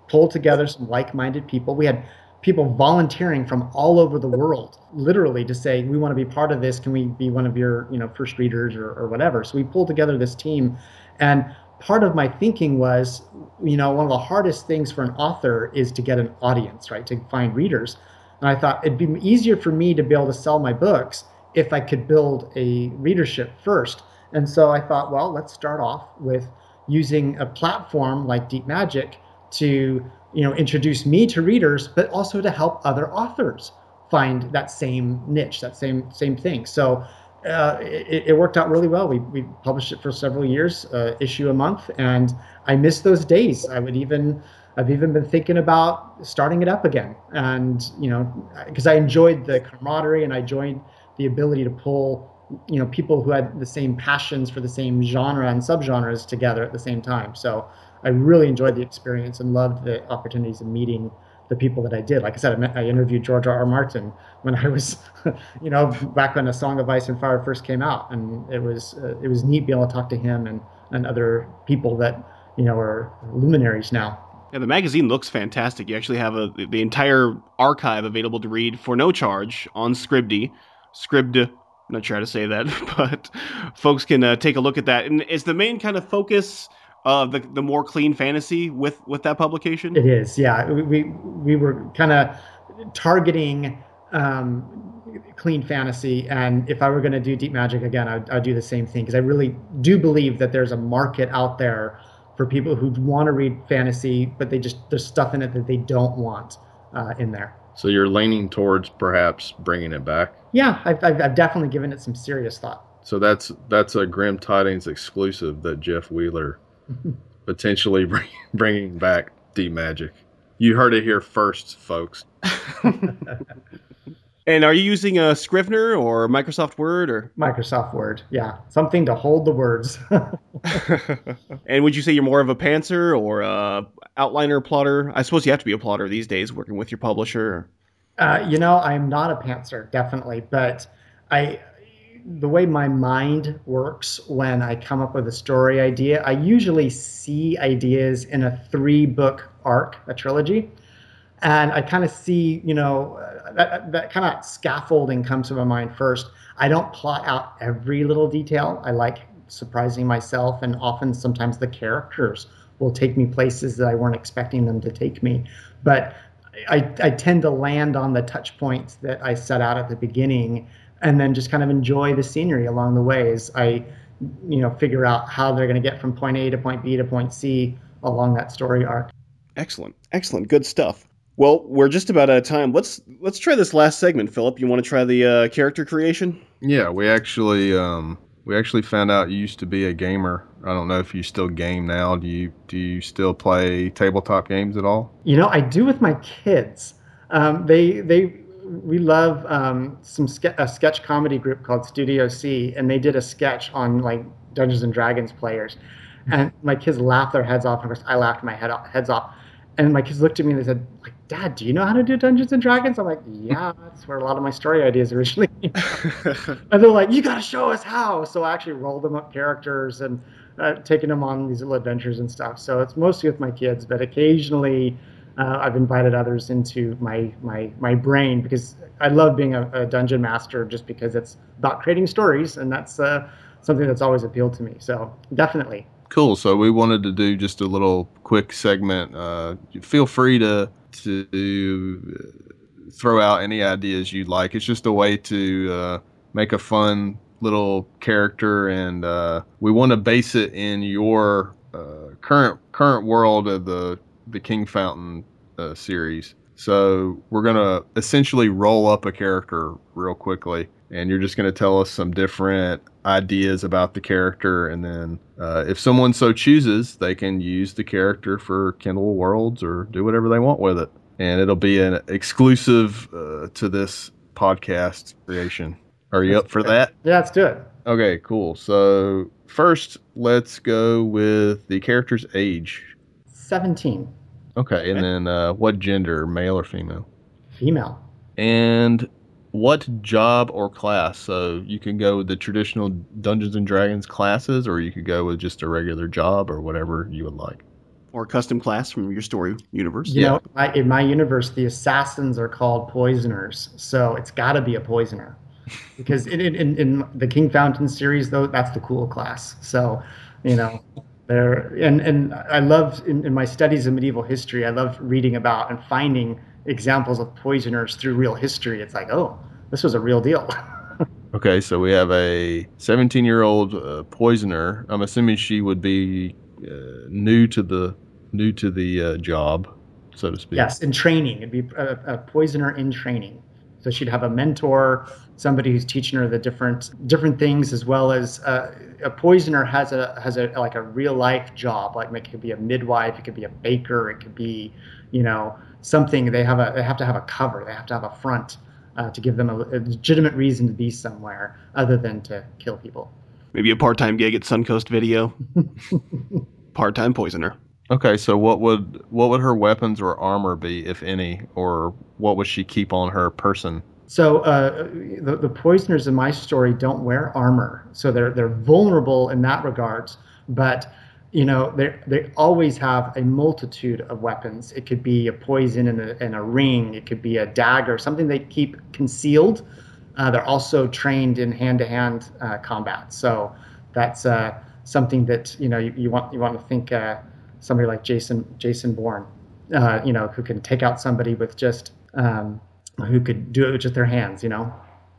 pulled together some like-minded people. We had people volunteering from all over the world, literally, to say, "We want to be part of this. Can we be one of your, you know, first readers or, or whatever?" So we pulled together this team, and part of my thinking was, you know, one of the hardest things for an author is to get an audience, right? To find readers. And I thought it'd be easier for me to be able to sell my books if I could build a readership first. And so I thought, well, let's start off with using a platform like Deep Magic to you know introduce me to readers, but also to help other authors find that same niche, that same same thing. So uh, it, it, worked out really well. We, we published it for several years, uh, issue a month, and I miss those days. I would even I've even been thinking about starting it up again, and you know because I enjoyed the camaraderie and I enjoyed the ability to pull you know people who had the same passions for the same genre and subgenres together at the same time. So I really enjoyed the experience and loved the opportunities of meeting the people that I did. Like I said, I, met, I interviewed George R. R. Martin when I was, [laughs] you know, back when A Song of Ice and Fire first came out, and it was uh, it was neat being able to talk to him and and other people that you know are luminaries now. Yeah, the magazine looks fantastic. You actually have a the entire archive available to read for no charge on Scribd. Scribd not sure how to say that, [laughs] but folks can uh, take a look at that. And is the main kind of focus of the the more clean fantasy with with that publication? It is, yeah. We we were kind of targeting um, clean fantasy, and if I were going to do deep magic again, I'd, I'd do the same thing because I really do believe that there's a market out there for people who want to read fantasy, but they just there's stuff in it that they don't want uh, in there. So you're leaning towards perhaps bringing it back. Yeah, I've, I've, I've definitely given it some serious thought. So that's that's a Grim Tidings exclusive that Jeff Wheeler [laughs] potentially [laughs] bring, bringing back Deep Magic. You heard it here first, folks. [laughs] And are you using a Scrivener or Microsoft Word or Microsoft Word? Yeah, something to hold the words. [laughs] [laughs] and would you say you're more of a pantser or a outliner plotter? I suppose you have to be a plotter these days, working with your publisher. Uh, you know, I'm not a pantser, definitely, but I the way my mind works when I come up with a story idea, I usually see ideas in a three book arc, a trilogy. And I kind of see, you know, uh, that, that kind of scaffolding comes to my mind first. I don't plot out every little detail. I like surprising myself, and often sometimes the characters will take me places that I weren't expecting them to take me. But I, I tend to land on the touch points that I set out at the beginning and then just kind of enjoy the scenery along the way as I, you know, figure out how they're going to get from point A to point B to point C along that story arc. Excellent, excellent, good stuff. Well, we're just about out of time. Let's let's try this last segment, Philip. You want to try the uh, character creation? Yeah, we actually um, we actually found out you used to be a gamer. I don't know if you still game now. Do you do you still play tabletop games at all? You know, I do with my kids. Um, they they we love um, some ske- a sketch comedy group called Studio C, and they did a sketch on like Dungeons and Dragons players, and my kids laughed their heads off. And of course, I laughed my head off, heads off, and my kids looked at me and they said, "Like, Dad, do you know how to do Dungeons and Dragons?" I'm like, "Yeah, that's where a lot of my story ideas originally." [laughs] [laughs] and they're like, "You got to show us how." So I actually rolled them up characters and uh, taking them on these little adventures and stuff. So it's mostly with my kids, but occasionally uh, I've invited others into my my my brain because I love being a, a dungeon master just because it's about creating stories and that's uh, something that's always appealed to me. So definitely. Cool. So we wanted to do just a little quick segment. Uh, feel free to to throw out any ideas you'd like. It's just a way to uh, make a fun little character, and uh, we want to base it in your uh, current current world of the the Kingfountain uh, series. So we're gonna essentially roll up a character real quickly, and you're just gonna tell us some different ideas about the character, and then uh, if someone so chooses, they can use the character for Kindle Worlds or do whatever they want with it, and it'll be an exclusive uh, to this podcast creation. Are you up for that? Yeah, let's do it. Okay, cool. So first, let's go with the character's age. 17. Okay, and then uh, what gender, male or female? Female. And what job or class? So you can go with the traditional Dungeons and Dragons classes, or you could go with just a regular job or whatever you would like. Or custom class from your story universe. You know, I, in my universe, the assassins are called poisoners, so it's got to be a poisoner. Because in, in, in the Kingfountain series, though, that's the cool class. So, you know, there and and I love in, in my studies of medieval history, I love reading about and finding examples of poisoners through real history. It's like, oh, this was a real deal. [laughs] Okay, so we have a 17 year old uh, poisoner. I'm assuming she would be uh, new to the new to the uh, job, so to speak. yes, in training, it'd be a, a poisoner in training. So she'd have a mentor, somebody who's teaching her the different different things, as well as uh, a poisoner has a has a like a real life job. Like it could be a midwife, it could be a baker, it could be, you know, something. They have a they have to have a cover. They have to have a front uh, to give them a, a legitimate reason to be somewhere other than to kill people. Maybe a part-time gig at Suncoast Video. [laughs] part-time poisoner. Okay, so what would what would her weapons or armor be, if any, or what would she keep on her person? So uh, the, the poisoners in my story don't wear armor, so they're they're vulnerable in that regards. But you know they they always have a multitude of weapons. It could be a poison in a, a ring. It could be a dagger, something they keep concealed. Uh, they're also trained in hand-to-hand uh, combat, so that's uh, something that you know you, you want you want to think uh, somebody like Jason Jason Bourne, uh, you know, who can take out somebody with just um, who could do it with just their hands, you know.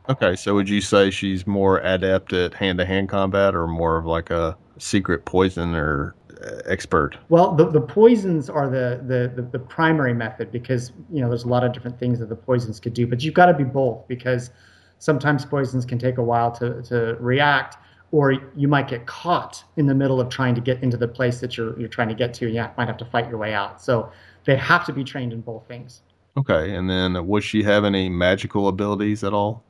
Okay, so would you say she's more adept at hand-to-hand combat, or more of like a secret poison or uh, expert? Well, the, the poisons are the, the, the, the primary method because you know there's a lot of different things that the poisons could do, but you've got to be both because sometimes poisons can take a while to, to react, or you might get caught in the middle of trying to get into the place that you're you're trying to get to, and you might have to fight your way out. So they have to be trained in both things. Okay, and then would she have any magical abilities at all?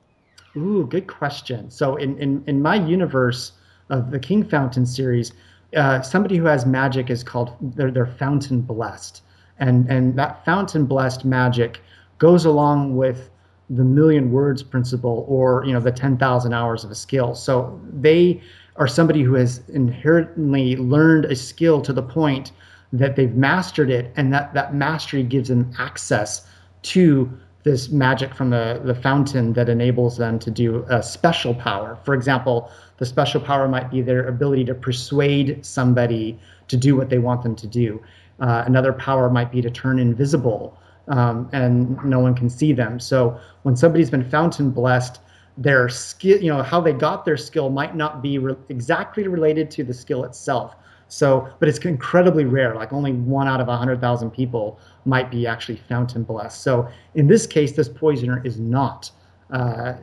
Ooh, good question. So in in, in my universe of the Kingfountain series, uh, somebody who has magic is called they're, they're fountain blessed, and and that fountain blessed magic goes along with the million words principle or you know the 10,000 hours of a skill. So they are somebody who has inherently learned a skill to the point that they've mastered it and that that mastery gives them access to this magic from the, the fountain that enables them to do a special power. For example, the special power might be their ability to persuade somebody to do what they want them to do. Uh, another power might be to turn invisible um, and no one can see them. So when somebody's been fountain blessed, their skill, you know, how they got their skill might not be re- exactly related to the skill itself. So, but it's incredibly rare. Like only one out of a hundred thousand people might be actually fountain blessed. So, in this case, this poisoner is not uh,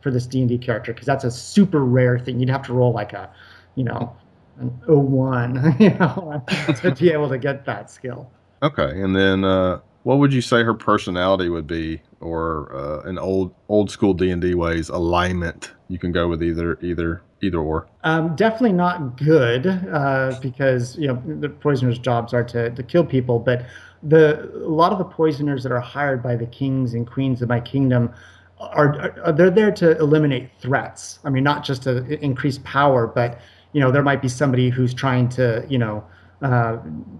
for this D and D character because that's a super rare thing. You'd have to roll like a, you know, an 01, [laughs] you know, [laughs] to be able to get that skill. Okay, and then uh, what would you say her personality would be, or uh, in old old school D and D ways, alignment? You can go with either either either or. Um, definitely not good uh, because you know the poisoners' jobs are to, to kill people, but the a lot of the poisoners that are hired by the kings and queens of my kingdom are, are they're there to eliminate threats. I mean, not just to increase power, but you know there might be somebody who's trying to you know uh,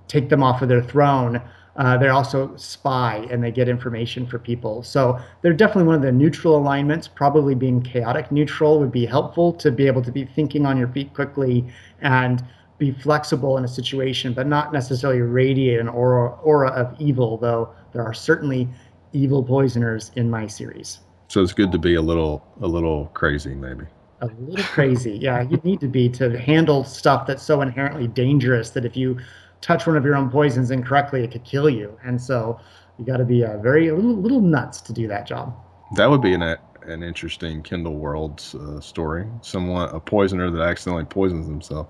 take them off of their throne. Uh, they're also spy and they get information for people. So they're definitely one of the neutral alignments. Probably being chaotic neutral would be helpful to be able to be thinking on your feet quickly and be flexible in a situation, but not necessarily radiate an aura, aura of evil, though there are certainly evil poisoners in my series. So it's good to be a little a little crazy, maybe. A little crazy, yeah. You need to be to handle stuff that's so inherently dangerous that if you touch one of your own poisons incorrectly, it could kill you. And so you got to be a very a little, little nuts to do that job. That would be an an interesting Kindle Worlds uh, story. Someone a poisoner that accidentally poisons himself.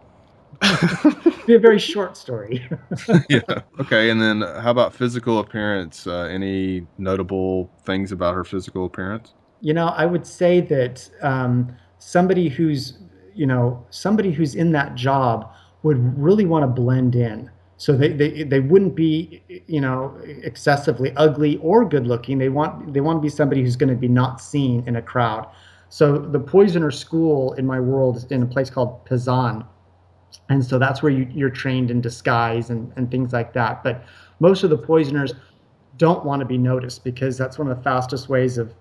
[laughs] be a very short story. [laughs] yeah. Okay. And then how about physical appearance? Uh, any notable things about her physical appearance? You know, I would say that um, somebody who's you know somebody who's in that job would really want to blend in so they, they they wouldn't be you know excessively ugly or good looking they want they want to be somebody who's going to be not seen in a crowd so the poisoner school in my world is in a place called Pisan and so that's where you, you're trained in disguise and, and things like that but most of the poisoners don't want to be noticed because that's one of the fastest ways of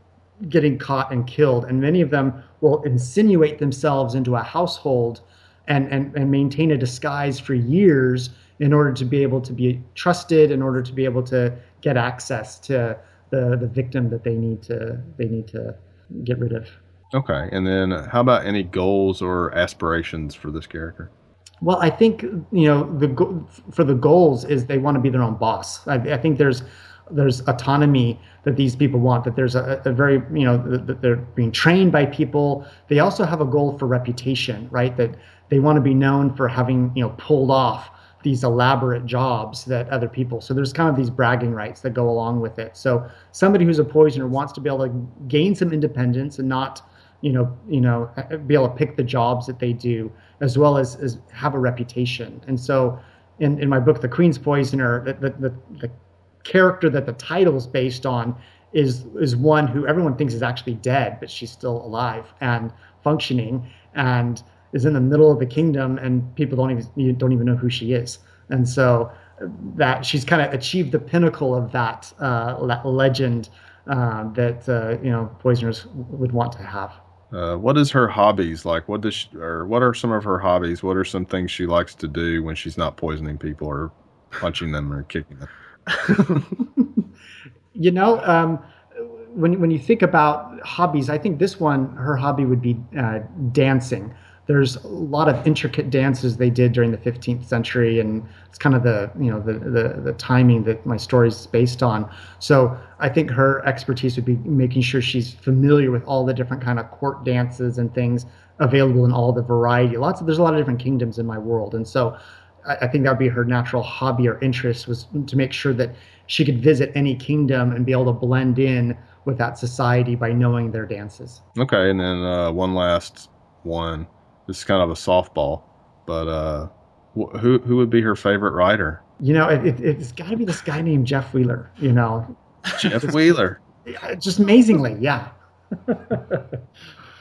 getting caught and killed and many of them will insinuate themselves into a household and, and, and maintain a disguise for years in order to be able to be trusted, in order to be able to get access to the, the victim that they need to they need to get rid of. Okay, and then how about any goals or aspirations for this character? Well, I think you know the for the goals is they want to be their own boss. I, I think there's there's autonomy that these people want. That there's a, a very you know that they're being trained by people. They also have a goal for reputation, right? That they want to be known for having you know pulled off these elaborate jobs that other people. So there's kind of these bragging rights that go along with it. So somebody who's a poisoner wants to be able to gain some independence and not, you know, you know, be able to pick the jobs that they do, as well as, as have a reputation. And so in, in my book, The Queen's Poisoner, the, the, the, the character that the title is based on is is one who everyone thinks is actually dead, but she's still alive and functioning. And is in the middle of the kingdom and people don't even don't even know who she is and so that she's kind of achieved the pinnacle of that uh, legend uh, that uh, you know poisoners would want to have uh, what is her hobbies? Like what does she, or what are some of her hobbies? What are some things she likes to do when she's not poisoning people or punching them or kicking them? [laughs] You know um, when, when you think about hobbies i think this one her hobby would be uh, dancing there's a lot of intricate dances they did during the 15th century and it's kind of the you know the, the the timing that my story is based on so i think her expertise would be making sure she's familiar with all the different kind of court dances and things available in all the variety lots of there's a lot of different kingdoms in my world and so I, I think that would be her natural hobby or interest was to make sure that she could visit any kingdom and be able to blend in with that society by knowing their dances. Okay, and then uh, one last one. This is kind of a softball, but uh, wh- who who would be her favorite writer? You know, it, it, it's got to be this guy named Jeff Wheeler. You know, Jeff Wheeler. Just amazingly, yeah. [laughs]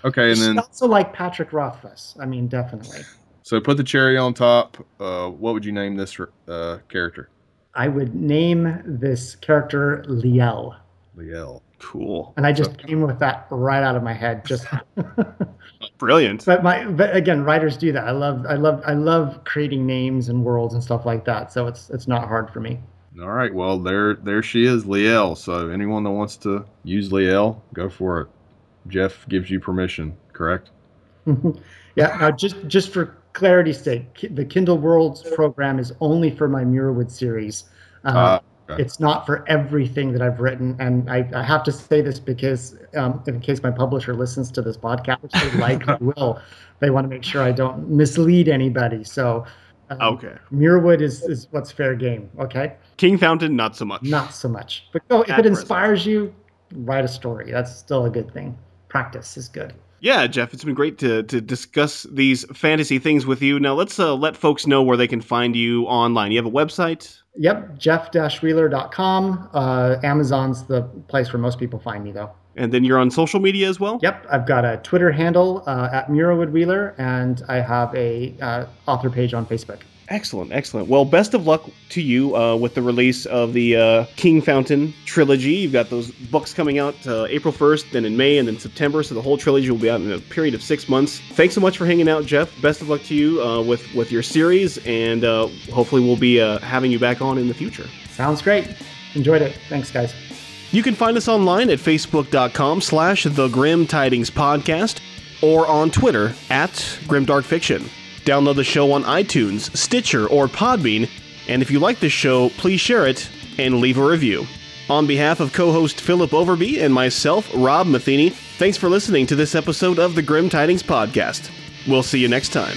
Okay, and She's then also like Patrick Rothfuss. I mean, definitely. so put the cherry on top. Uh, what would you name this uh, character? I would name this character Liel, Liel. Cool. and I just came with that right out of my head. Just, [laughs] Brilliant. but my, but again, writers do that. I love, I love, I love creating names and worlds and stuff like that. So it's it's not hard for me. All right, well there there she is, Liel. So anyone that wants to use Liel, go for it. Jeff gives you permission, correct? [laughs] yeah. Now, just just for clarity's sake, the Kindle Worlds program is only for my Muirwood series. Uh, Uh, okay. It's not for everything that I've written, and I, I have to say this because, um, in case my publisher listens to this podcast, which they [laughs] likely will, they want to make sure I don't mislead anybody. So, um, Okay. Muirwood is is what's fair game. Okay, Kingfountain, not so much. not so much, but go if At it present. inspires you, write a story. That's still a good thing. Practice is good. Yeah, Jeff, it's been great to, to discuss these fantasy things with you. Now let's uh, let folks know where they can find you online. You have a website? Yep, jeff-wheeler.com. Uh, Amazon's the place where most people find me, though. And then you're on social media as well? Yep, I've got a Twitter handle uh, at Muirwood Wheeler, and I have a uh, author page on Facebook. Excellent, excellent. Well, best of luck to you uh, with the release of the uh, Kingfountain trilogy. You've got those books coming out uh, April 1st, then in May, and then September. So the whole trilogy will be out in a period of six months. Thanks so much for hanging out, Jeff. Best of luck to you uh, with with your series, and uh, hopefully we'll be uh, having you back on in the future. Sounds great. Enjoyed it. Thanks, guys. You can find us online at facebook.com slash the Grim Tidings Podcast or on Twitter at GrimDarkFiction. Download the show on iTunes, Stitcher, or Podbean, and if you like this show, please share it and leave a review. On behalf of co-host Philip Overby and myself, Rob Matheny, thanks for listening to this episode of the Grim Tidings Podcast. We'll see you next time.